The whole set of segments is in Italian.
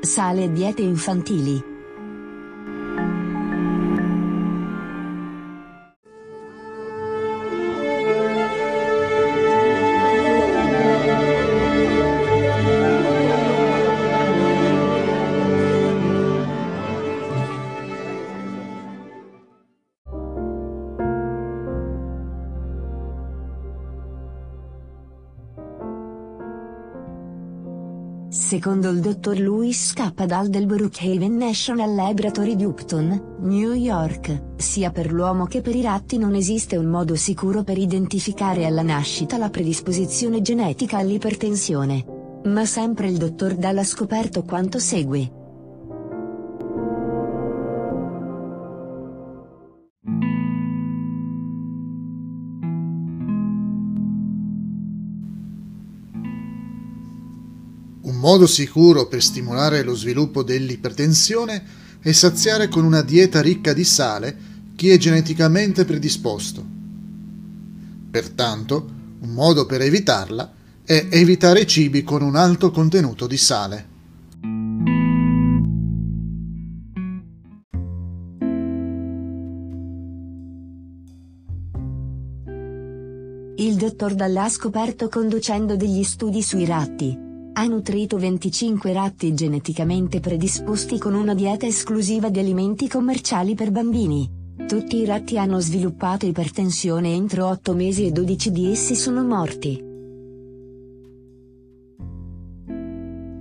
sale e diete infantili. Secondo il dottor Louis Capadal del Brookhaven National Laboratory di Upton, New York, sia per l'uomo che per i ratti non esiste un modo sicuro per identificare alla nascita la predisposizione genetica all'ipertensione. Ma sempre il dottor Dal ha scoperto quanto segue. Un modo sicuro per stimolare lo sviluppo dell'ipertensione è saziare con una dieta ricca di sale chi è geneticamente predisposto. Pertanto, un modo per evitarla è evitare cibi con un alto contenuto di sale. Il dottor Dalla ha scoperto conducendo degli studi sui ratti. Ha nutrito 25 ratti geneticamente predisposti con una dieta esclusiva di alimenti commerciali per bambini. Tutti i ratti hanno sviluppato ipertensione entro 8 mesi e 12 di essi sono morti.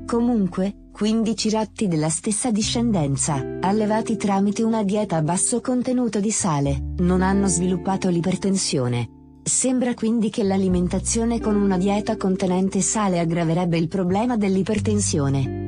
Comunque, 15 ratti della stessa discendenza, allevati tramite una dieta a basso contenuto di sale, non hanno sviluppato l'ipertensione. Sembra quindi che l'alimentazione con una dieta contenente sale aggraverebbe il problema dell'ipertensione.